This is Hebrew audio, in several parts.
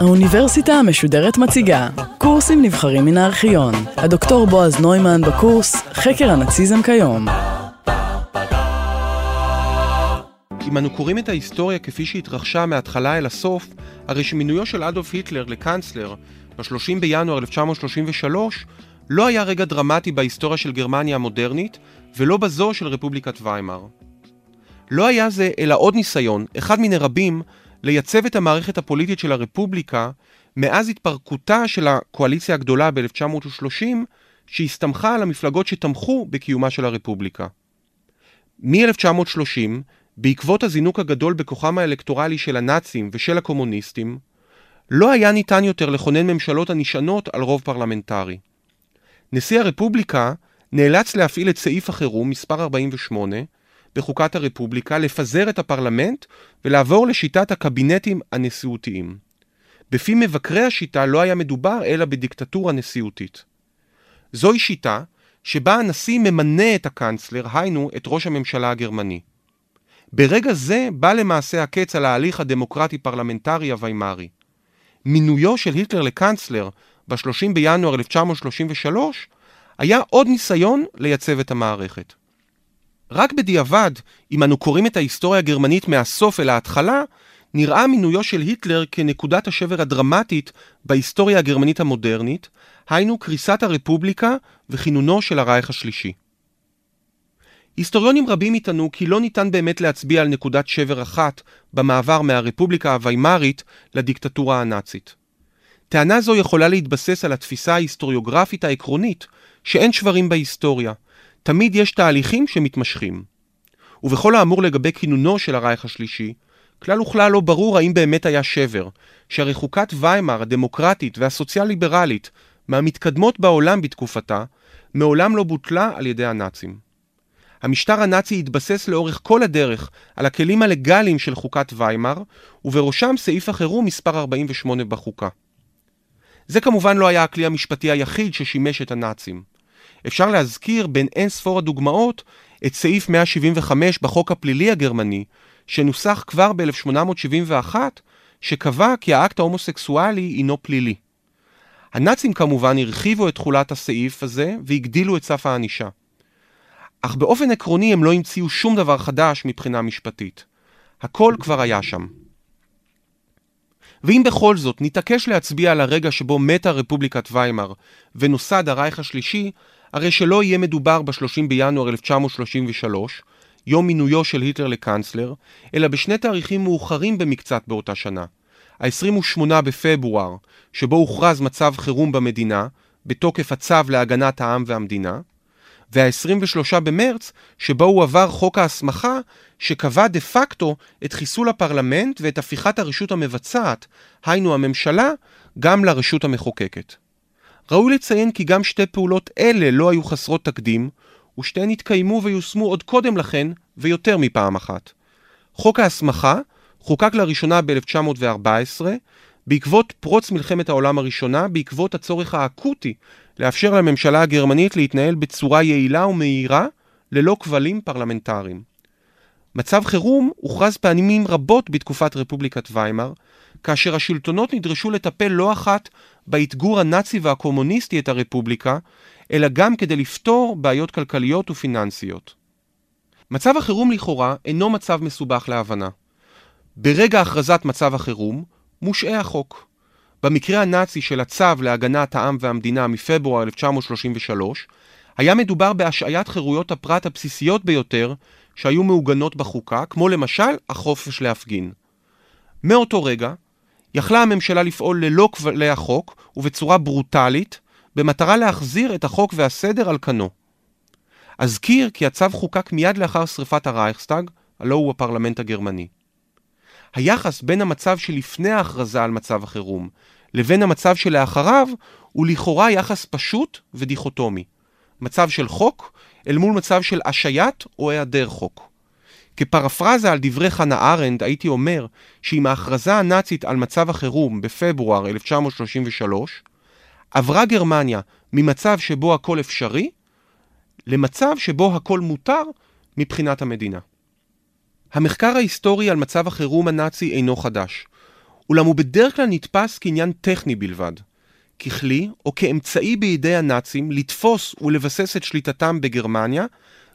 האוניברסיטה המשודרת מציגה קורסים נבחרים מן הארכיון. הדוקטור בועז נוימן בקורס חקר הנאציזם כיום. אם אנו קוראים את ההיסטוריה כפי שהתרחשה מההתחלה אל הסוף, הרי שמינויו של אדולף היטלר לקאנצלר ב-30 בינואר 1933 לא היה רגע דרמטי בהיסטוריה של גרמניה המודרנית, ולא בזו של רפובליקת ויימאר. לא היה זה אלא עוד ניסיון, אחד מיני רבים, לייצב את המערכת הפוליטית של הרפובליקה מאז התפרקותה של הקואליציה הגדולה ב-1930, שהסתמכה על המפלגות שתמכו בקיומה של הרפובליקה. מ-1930, בעקבות הזינוק הגדול בכוחם האלקטורלי של הנאצים ושל הקומוניסטים, לא היה ניתן יותר לכונן ממשלות הנשענות על רוב פרלמנטרי. נשיא הרפובליקה נאלץ להפעיל את סעיף החירום מספר 48 בחוקת הרפובליקה לפזר את הפרלמנט ולעבור לשיטת הקבינטים הנשיאותיים. בפי מבקרי השיטה לא היה מדובר אלא בדיקטטורה נשיאותית. זוהי שיטה שבה הנשיא ממנה את הקאנצלר, היינו את ראש הממשלה הגרמני. ברגע זה בא למעשה הקץ על ההליך הדמוקרטי-פרלמנטרי הוויימארי. מינויו של היטלר לקאנצלר ב-30 בינואר 1933 היה עוד ניסיון לייצב את המערכת. רק בדיעבד, אם אנו קוראים את ההיסטוריה הגרמנית מהסוף אל ההתחלה, נראה מינויו של היטלר כנקודת השבר הדרמטית בהיסטוריה הגרמנית המודרנית, היינו קריסת הרפובליקה וכינונו של הרייך השלישי. היסטוריונים רבים יטענו כי לא ניתן באמת להצביע על נקודת שבר אחת במעבר מהרפובליקה הוויימארית לדיקטטורה הנאצית. טענה זו יכולה להתבסס על התפיסה ההיסטוריוגרפית העקרונית שאין שברים בהיסטוריה, תמיד יש תהליכים שמתמשכים. ובכל האמור לגבי כינונו של הרייך השלישי, כלל וכלל לא ברור האם באמת היה שבר, שהרי חוקת ויימאר הדמוקרטית והסוציאל-ליברלית מהמתקדמות בעולם בתקופתה, מעולם לא בוטלה על ידי הנאצים. המשטר הנאצי התבסס לאורך כל הדרך על הכלים הלגליים של חוקת ויימאר, ובראשם סעיף החירום מספר 48 בחוקה. זה כמובן לא היה הכלי המשפטי היחיד ששימש את הנאצים. אפשר להזכיר בין אין ספור הדוגמאות את סעיף 175 בחוק הפלילי הגרמני, שנוסח כבר ב-1871, שקבע כי האקט ההומוסקסואלי הינו פלילי. הנאצים כמובן הרחיבו את תחולת הסעיף הזה והגדילו את סף הענישה. אך באופן עקרוני הם לא המציאו שום דבר חדש מבחינה משפטית. הכל כבר היה שם. ואם בכל זאת נתעקש להצביע על הרגע שבו מתה רפובליקת ויימאר ונוסד הרייך השלישי, הרי שלא יהיה מדובר ב-30 בינואר 1933, יום מינויו של היטלר לקאנצלר, אלא בשני תאריכים מאוחרים במקצת באותה שנה. ה-28 בפברואר, שבו הוכרז מצב חירום במדינה, בתוקף הצו להגנת העם והמדינה, וה-23 במרץ, שבו הוא עבר חוק ההסמכה שקבע דה פקטו את חיסול הפרלמנט ואת הפיכת הרשות המבצעת, היינו הממשלה, גם לרשות המחוקקת. ראוי לציין כי גם שתי פעולות אלה לא היו חסרות תקדים, ושתיהן התקיימו ויושמו עוד קודם לכן, ויותר מפעם אחת. חוק ההסמכה חוקק לראשונה ב-1914, בעקבות פרוץ מלחמת העולם הראשונה, בעקבות הצורך האקוטי לאפשר לממשלה הגרמנית להתנהל בצורה יעילה ומהירה, ללא כבלים פרלמנטריים. מצב חירום הוכרז פעמים רבות בתקופת רפובליקת ויימאר, כאשר השלטונות נדרשו לטפל לא אחת באתגור הנאצי והקומוניסטי את הרפובליקה, אלא גם כדי לפתור בעיות כלכליות ופיננסיות. מצב החירום לכאורה אינו מצב מסובך להבנה. ברגע הכרזת מצב החירום, מושעה החוק. במקרה הנאצי של הצו להגנת העם והמדינה מפברואר 1933, היה מדובר בהשעיית חירויות הפרט הבסיסיות ביותר שהיו מעוגנות בחוקה, כמו למשל החופש להפגין. מאותו רגע, יכלה הממשלה לפעול ללא כבלי החוק ובצורה ברוטלית, במטרה להחזיר את החוק והסדר על כנו. אזכיר כי הצו חוקק מיד לאחר שרפת הרייכסטאג, הלא הוא הפרלמנט הגרמני. היחס בין המצב שלפני ההכרזה על מצב החירום לבין המצב שלאחריו הוא לכאורה יחס פשוט ודיכוטומי. מצב של חוק אל מול מצב של השעיית או היעדר חוק. כפרפרזה על דברי חנה ארנד הייתי אומר שעם ההכרזה הנאצית על מצב החירום בפברואר 1933, עברה גרמניה ממצב שבו הכל אפשרי למצב שבו הכל מותר מבחינת המדינה. המחקר ההיסטורי על מצב החירום הנאצי אינו חדש, אולם הוא בדרך כלל נתפס כעניין טכני בלבד, ככלי או כאמצעי בידי הנאצים לתפוס ולבסס את שליטתם בגרמניה,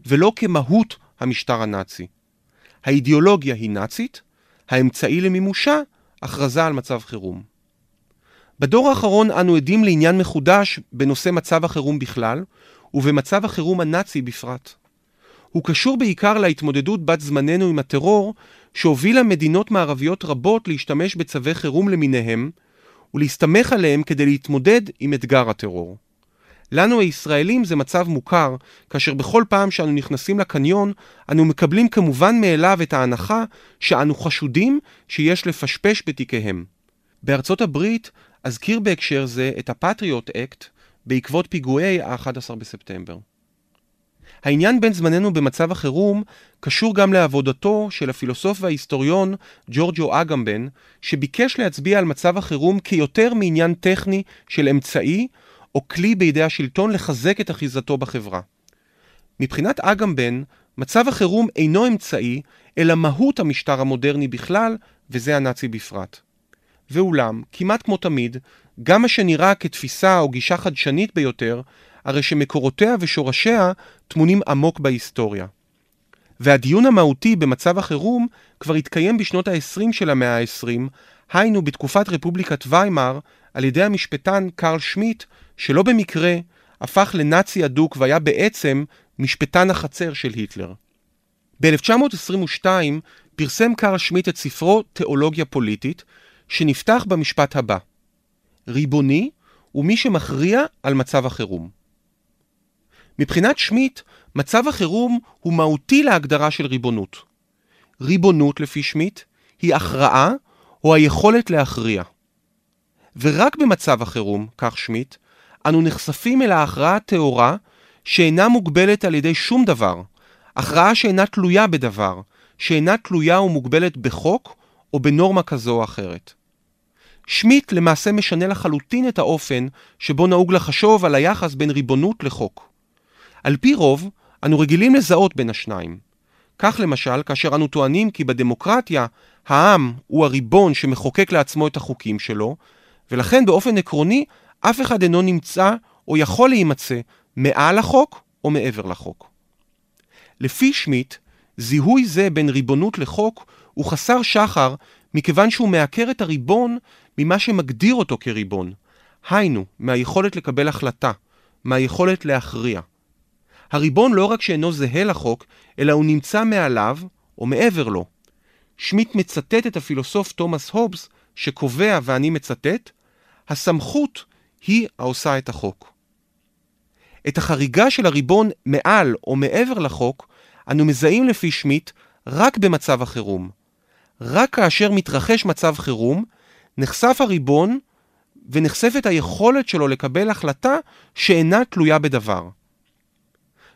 ולא כמהות המשטר הנאצי. האידיאולוגיה היא נאצית, האמצעי למימושה, הכרזה על מצב חירום. בדור האחרון אנו עדים לעניין מחודש בנושא מצב החירום בכלל, ובמצב החירום הנאצי בפרט. הוא קשור בעיקר להתמודדות בת זמננו עם הטרור, שהובילה מדינות מערביות רבות להשתמש בצווי חירום למיניהם, ולהסתמך עליהם כדי להתמודד עם אתגר הטרור. לנו הישראלים זה מצב מוכר, כאשר בכל פעם שאנו נכנסים לקניון, אנו מקבלים כמובן מאליו את ההנחה שאנו חשודים שיש לפשפש בתיקיהם. בארצות הברית אזכיר בהקשר זה את הפטריוט אקט בעקבות פיגועי ה-11 בספטמבר. העניין בין זמננו במצב החירום קשור גם לעבודתו של הפילוסוף וההיסטוריון ג'ורג'ו אגמבן, שביקש להצביע על מצב החירום כיותר מעניין טכני של אמצעי או כלי בידי השלטון לחזק את אחיזתו בחברה. מבחינת אגמבן, מצב החירום אינו אמצעי, אלא מהות המשטר המודרני בכלל, וזה הנאצי בפרט. ואולם, כמעט כמו תמיד, גם מה שנראה כתפיסה או גישה חדשנית ביותר, הרי שמקורותיה ושורשיה טמונים עמוק בהיסטוריה. והדיון המהותי במצב החירום כבר התקיים בשנות ה-20 של המאה ה-20, היינו בתקופת רפובליקת ויימאר, על ידי המשפטן קרל שמיט, שלא במקרה הפך לנאצי אדוק והיה בעצם משפטן החצר של היטלר. ב-1922 פרסם קרל שמיט את ספרו תיאולוגיה פוליטית, שנפתח במשפט הבא: ריבוני הוא מי שמכריע על מצב החירום. מבחינת שמיט, מצב החירום הוא מהותי להגדרה של ריבונות. ריבונות, לפי שמיט, היא הכרעה או היכולת להכריע. ורק במצב החירום, כך שמיט, אנו נחשפים אל ההכרעה הטהורה שאינה מוגבלת על ידי שום דבר, הכרעה שאינה תלויה בדבר, שאינה תלויה ומוגבלת בחוק או בנורמה כזו או אחרת. שמיט למעשה משנה לחלוטין את האופן שבו נהוג לחשוב על היחס בין ריבונות לחוק. על פי רוב, אנו רגילים לזהות בין השניים. כך למשל, כאשר אנו טוענים כי בדמוקרטיה העם הוא הריבון שמחוקק לעצמו את החוקים שלו, ולכן באופן עקרוני אף אחד אינו נמצא או יכול להימצא מעל החוק או מעבר לחוק. לפי שמיט, זיהוי זה בין ריבונות לחוק הוא חסר שחר מכיוון שהוא מעקר את הריבון ממה שמגדיר אותו כריבון, היינו, מהיכולת לקבל החלטה, מהיכולת להכריע. הריבון לא רק שאינו זהה לחוק, אלא הוא נמצא מעליו או מעבר לו. שמיט מצטט את הפילוסוף תומאס הובס, שקובע, ואני מצטט, הסמכות היא העושה את החוק. את החריגה של הריבון מעל או מעבר לחוק, אנו מזהים לפי שמיט רק במצב החירום. רק כאשר מתרחש מצב חירום, נחשף הריבון ונחשפת היכולת שלו לקבל החלטה שאינה תלויה בדבר.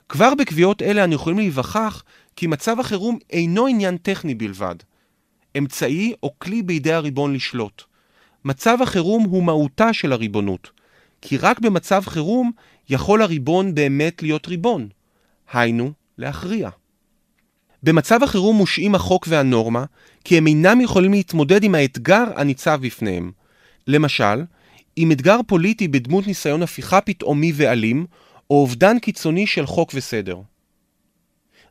כבר בקביעות אלה אנו יכולים להיווכח כי מצב החירום אינו עניין טכני בלבד, אמצעי או כלי בידי הריבון לשלוט. מצב החירום הוא מהותה של הריבונות, כי רק במצב חירום יכול הריבון באמת להיות ריבון, היינו, להכריע. במצב החירום מושעים החוק והנורמה, כי הם אינם יכולים להתמודד עם האתגר הניצב בפניהם. למשל, עם אתגר פוליטי בדמות ניסיון הפיכה פתאומי ואלים, או אובדן קיצוני של חוק וסדר.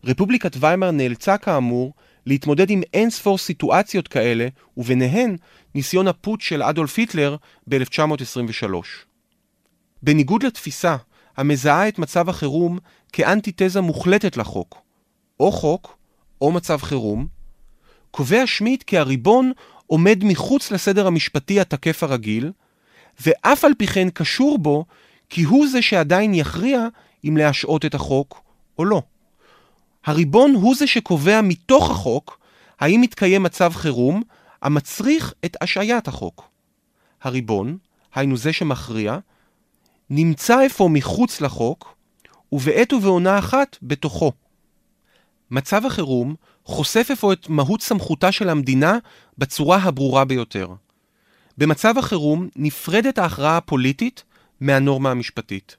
רפובליקת ויימאר נאלצה כאמור להתמודד עם אין ספור סיטואציות כאלה, וביניהן ניסיון הפוטש של אדולף היטלר ב-1923. בניגוד לתפיסה המזהה את מצב החירום כאנטיתזה מוחלטת לחוק, או חוק או מצב חירום, קובע שמיט כי הריבון עומד מחוץ לסדר המשפטי התקף הרגיל, ואף על פי כן קשור בו כי הוא זה שעדיין יכריע אם להשעות את החוק או לא. הריבון הוא זה שקובע מתוך החוק האם מתקיים מצב חירום המצריך את השעיית החוק. הריבון, היינו זה שמכריע, נמצא אפוא מחוץ לחוק, ובעת ובעונה אחת בתוכו. מצב החירום חושף אפוא את מהות סמכותה של המדינה בצורה הברורה ביותר. במצב החירום נפרדת ההכרעה הפוליטית מהנורמה המשפטית.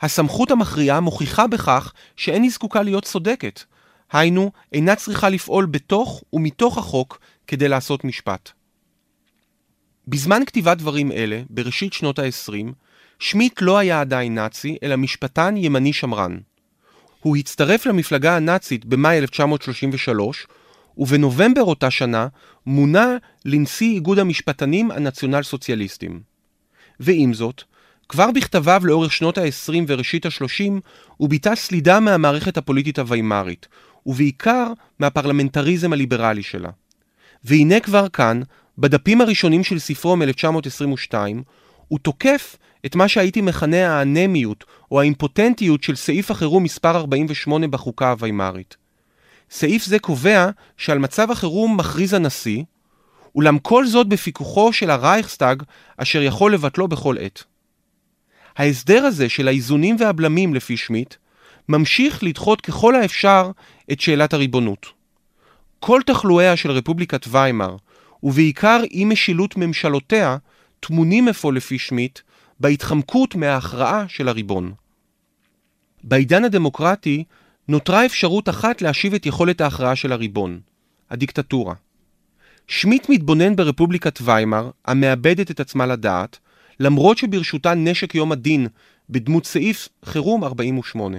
הסמכות המכריעה מוכיחה בכך שאין היא זקוקה להיות צודקת. היינו, אינה צריכה לפעול בתוך ומתוך החוק כדי לעשות משפט. בזמן כתיבת דברים אלה, בראשית שנות ה-20, שמיט לא היה עדיין נאצי, אלא משפטן ימני שמרן. הוא הצטרף למפלגה הנאצית במאי 1933, ובנובמבר אותה שנה מונה לנשיא איגוד המשפטנים הנציונל סוציאליסטים. ועם זאת, כבר בכתביו לאורך שנות ה-20 וראשית ה-30 הוא ביטא סלידה מהמערכת הפוליטית הוויימרית, ובעיקר מהפרלמנטריזם הליברלי שלה. והנה כבר כאן, בדפים הראשונים של ספרו מ-1922, הוא תוקף את מה שהייתי מכנה האנמיות או האימפוטנטיות של סעיף החירום מספר 48 בחוקה הוויימרית. סעיף זה קובע שעל מצב החירום מכריז הנשיא, אולם כל זאת בפיקוחו של הרייכסטאג, אשר יכול לבטלו בכל עת. ההסדר הזה של האיזונים והבלמים לפי שמיט, ממשיך לדחות ככל האפשר את שאלת הריבונות. כל תחלואיה של רפובליקת ויימאר, ובעיקר אי משילות ממשלותיה, טמונים אפוא לפי שמיט בהתחמקות מההכרעה של הריבון. בעידן הדמוקרטי נותרה אפשרות אחת להשיב את יכולת ההכרעה של הריבון, הדיקטטורה. שמיט מתבונן ברפובליקת ויימאר, המאבדת את עצמה לדעת, למרות שברשותה נשק יום הדין בדמות סעיף חירום 48.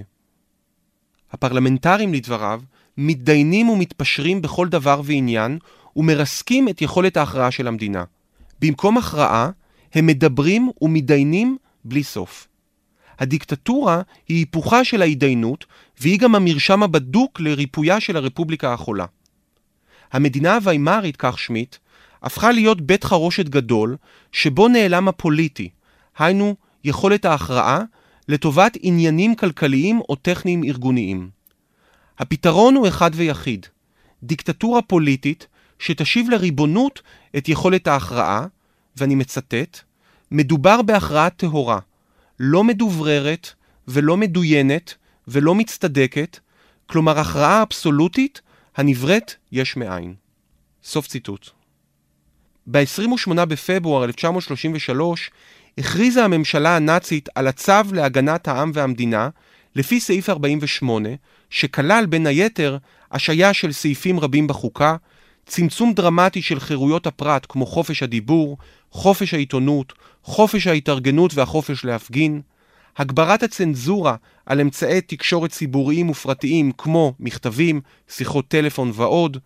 הפרלמנטרים, לדבריו, מתדיינים ומתפשרים בכל דבר ועניין ומרסקים את יכולת ההכרעה של המדינה. במקום הכרעה, הם מדברים ומתדיינים בלי סוף. הדיקטטורה היא היפוכה של ההתדיינות, והיא גם המרשם הבדוק לריפויה של הרפובליקה החולה. המדינה הוויימרית, כך שמיט, הפכה להיות בית חרושת גדול, שבו נעלם הפוליטי, היינו יכולת ההכרעה, לטובת עניינים כלכליים או טכניים ארגוניים. הפתרון הוא אחד ויחיד, דיקטטורה פוליטית שתשיב לריבונות את יכולת ההכרעה, ואני מצטט, מדובר בהכרעה טהורה, לא מדובררת ולא מדוינת ולא מצטדקת, כלומר הכרעה אבסולוטית הנבראת יש מאין. סוף ציטוט. ב-28 בפברואר 1933 הכריזה הממשלה הנאצית על הצו להגנת העם והמדינה לפי סעיף 48, שכלל בין היתר השעיה של סעיפים רבים בחוקה, צמצום דרמטי של חירויות הפרט כמו חופש הדיבור, חופש העיתונות, חופש ההתארגנות והחופש להפגין, הגברת הצנזורה על אמצעי תקשורת ציבוריים ופרטיים כמו מכתבים, שיחות טלפון ועוד,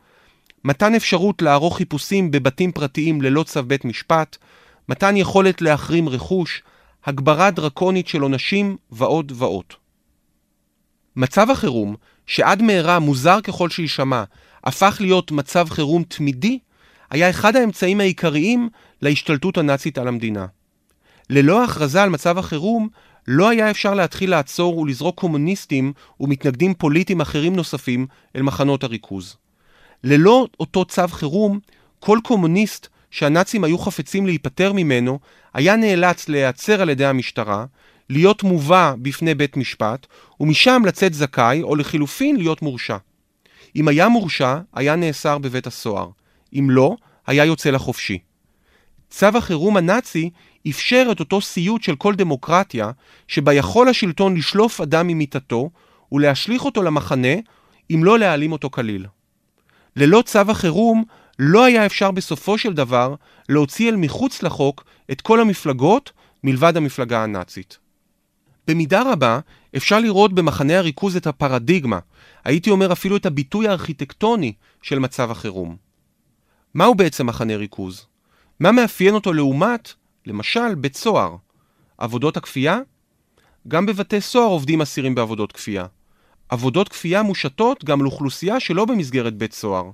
מתן אפשרות לערוך חיפושים בבתים פרטיים ללא צו בית משפט, מתן יכולת להחרים רכוש, הגברה דרקונית של עונשים ועוד ועוד. מצב החירום, שעד מהרה, מוזר ככל שיישמע, הפך להיות מצב חירום תמידי, היה אחד האמצעים העיקריים להשתלטות הנאצית על המדינה. ללא הכרזה על מצב החירום, לא היה אפשר להתחיל לעצור ולזרוק קומוניסטים ומתנגדים פוליטיים אחרים נוספים אל מחנות הריכוז. ללא אותו צו חירום, כל קומוניסט שהנאצים היו חפצים להיפטר ממנו, היה נאלץ להיעצר על ידי המשטרה, להיות מובא בפני בית משפט, ומשם לצאת זכאי, או לחילופין להיות מורשע. אם היה מורשע, היה נאסר בבית הסוהר. אם לא, היה יוצא לחופשי. צו החירום הנאצי אפשר את אותו סיוט של כל דמוקרטיה, שבה יכול השלטון לשלוף אדם ממיטתו ולהשליך אותו למחנה, אם לא להעלים אותו כליל. ללא צו החירום, לא היה אפשר בסופו של דבר להוציא אל מחוץ לחוק את כל המפלגות מלבד המפלגה הנאצית. במידה רבה אפשר לראות במחנה הריכוז את הפרדיגמה, הייתי אומר אפילו את הביטוי הארכיטקטוני של מצב החירום. מהו בעצם מחנה ריכוז? מה מאפיין אותו לעומת, למשל, בית סוהר? עבודות הכפייה? גם בבתי סוהר עובדים אסירים בעבודות כפייה. עבודות כפייה מושתות גם לאוכלוסייה שלא במסגרת בית סוהר.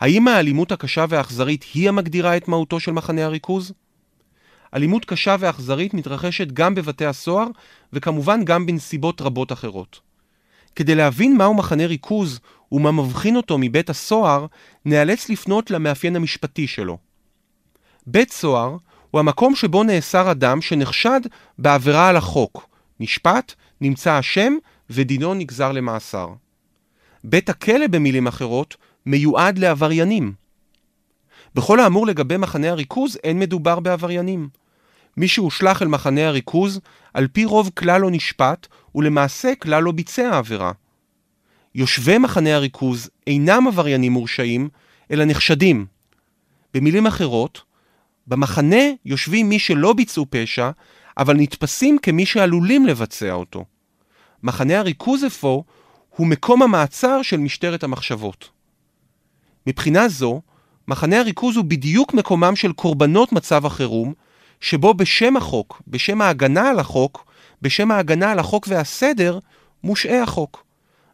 האם האלימות הקשה והאכזרית היא המגדירה את מהותו של מחנה הריכוז? אלימות קשה ואכזרית מתרחשת גם בבתי הסוהר, וכמובן גם בנסיבות רבות אחרות. כדי להבין מהו מחנה ריכוז ומה מבחין אותו מבית הסוהר, נאלץ לפנות למאפיין המשפטי שלו. בית סוהר הוא המקום שבו נאסר אדם שנחשד בעבירה על החוק, נשפט, נמצא אשם ודינו נגזר למאסר. בית הכלא, במילים אחרות, מיועד לעבריינים. בכל האמור לגבי מחנה הריכוז, אין מדובר בעבריינים. מי שהושלך אל מחנה הריכוז, על פי רוב כלל לא נשפט, ולמעשה כלל לא ביצע עבירה. יושבי מחנה הריכוז אינם עבריינים מורשעים, אלא נחשדים. במילים אחרות, במחנה יושבים מי שלא ביצעו פשע, אבל נתפסים כמי שעלולים לבצע אותו. מחנה הריכוז אפוא הוא מקום המעצר של משטרת המחשבות. מבחינה זו, מחנה הריכוז הוא בדיוק מקומם של קורבנות מצב החירום, שבו בשם החוק, בשם ההגנה על החוק, בשם ההגנה על החוק והסדר, מושעה החוק.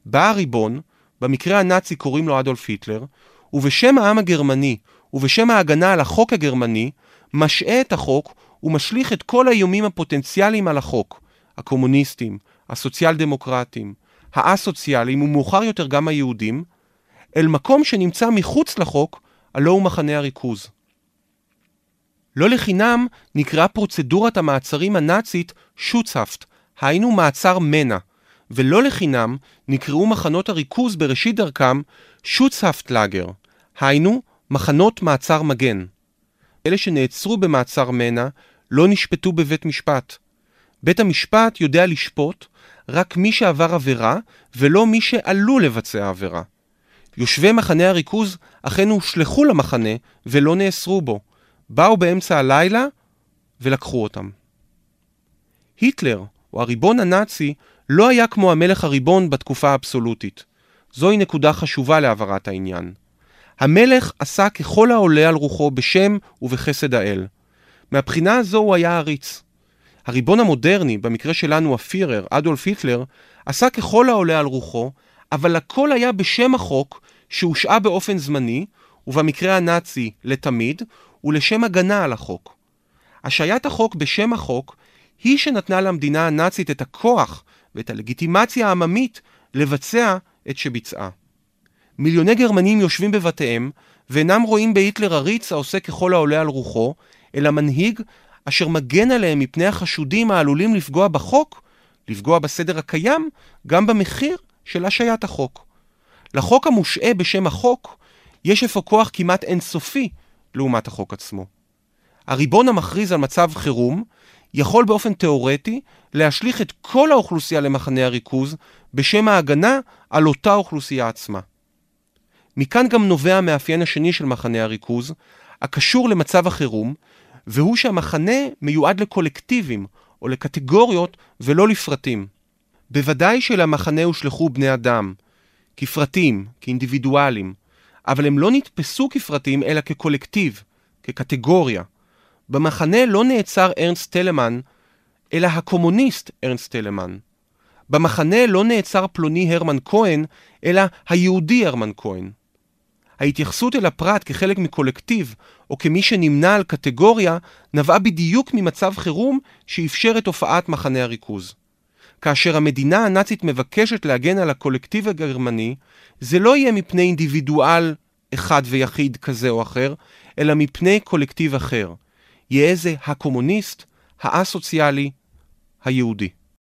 בא הריבון, במקרה הנאצי קוראים לו אדולף היטלר, ובשם העם הגרמני ובשם ההגנה על החוק הגרמני, משעה את החוק ומשליך את כל האיומים הפוטנציאליים על החוק, הקומוניסטים, הסוציאל דמוקרטים, האסוציאליים ומאוחר יותר גם היהודים, אל מקום שנמצא מחוץ לחוק, הלא הוא מחנה הריכוז. לא לחינם נקראה פרוצדורת המעצרים הנאצית שוטסהפט, היינו מעצר מנע, ולא לחינם נקראו מחנות הריכוז בראשית דרכם שוטסהפט לאגר, היינו מחנות מעצר מגן. אלה שנעצרו במעצר מנע לא נשפטו בבית משפט. בית המשפט יודע לשפוט רק מי שעבר עבירה ולא מי שעלול לבצע עבירה. יושבי מחנה הריכוז אכן הושלכו למחנה ולא נאסרו בו. באו באמצע הלילה ולקחו אותם. היטלר, או הריבון הנאצי, לא היה כמו המלך הריבון בתקופה האבסולוטית. זוהי נקודה חשובה להעברת העניין. המלך עשה ככל העולה על רוחו בשם ובחסד האל. מהבחינה הזו הוא היה עריץ. הריבון המודרני, במקרה שלנו הפירר, אדולף היטלר, עשה ככל העולה על רוחו, אבל הכל היה בשם החוק שהושעה באופן זמני, ובמקרה הנאצי לתמיד, ולשם הגנה על החוק. השעיית החוק בשם החוק היא שנתנה למדינה הנאצית את הכוח ואת הלגיטימציה העממית לבצע את שביצעה. מיליוני גרמנים יושבים בבתיהם ואינם רואים בהיטלר עריץ העושה ככל העולה על רוחו, אלא מנהיג אשר מגן עליהם מפני החשודים העלולים לפגוע בחוק, לפגוע בסדר הקיים, גם במחיר של השעיית החוק. לחוק המושעה בשם החוק, יש אפוא כוח כמעט אינסופי לעומת החוק עצמו. הריבון המכריז על מצב חירום יכול באופן תאורטי להשליך את כל האוכלוסייה למחנה הריכוז בשם ההגנה על אותה אוכלוסייה עצמה. מכאן גם נובע המאפיין השני של מחנה הריכוז, הקשור למצב החירום, והוא שהמחנה מיועד לקולקטיבים או לקטגוריות ולא לפרטים. בוודאי שלמחנה הושלכו בני אדם, כפרטים, כאינדיבידואלים, אבל הם לא נתפסו כפרטים אלא כקולקטיב, כקטגוריה. במחנה לא נעצר ארנסט טלמן, אלא הקומוניסט ארנסט טלמן. במחנה לא נעצר פלוני הרמן כהן, אלא היהודי הרמן כהן. ההתייחסות אל הפרט כחלק מקולקטיב, או כמי שנמנה על קטגוריה, נבעה בדיוק ממצב חירום שאפשר את הופעת מחנה הריכוז. כאשר המדינה הנאצית מבקשת להגן על הקולקטיב הגרמני, זה לא יהיה מפני אינדיבידואל אחד ויחיד כזה או אחר, אלא מפני קולקטיב אחר. יהיה זה הקומוניסט, האסוציאלי, היהודי.